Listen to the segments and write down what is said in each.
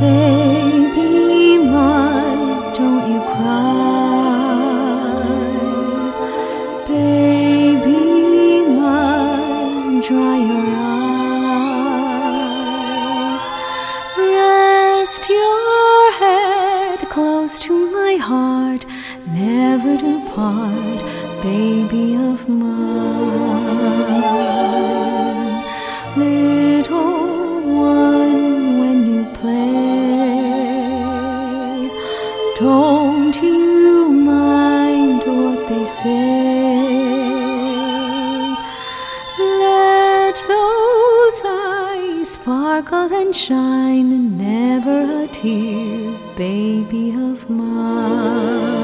Baby mine, don't you cry. Baby mine, dry your eyes. Rest your head close to my heart, never to part, baby of mine. Don't you mind what they say. Let those eyes sparkle and shine, never a tear, baby of mine.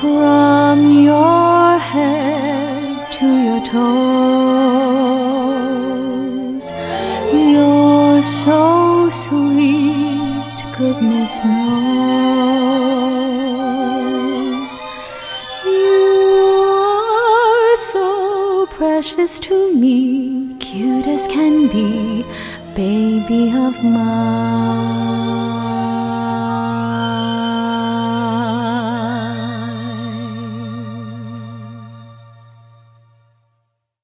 From your head to your toes, you're so sweet, goodness knows. You are so precious to me, cute as can be, baby of mine.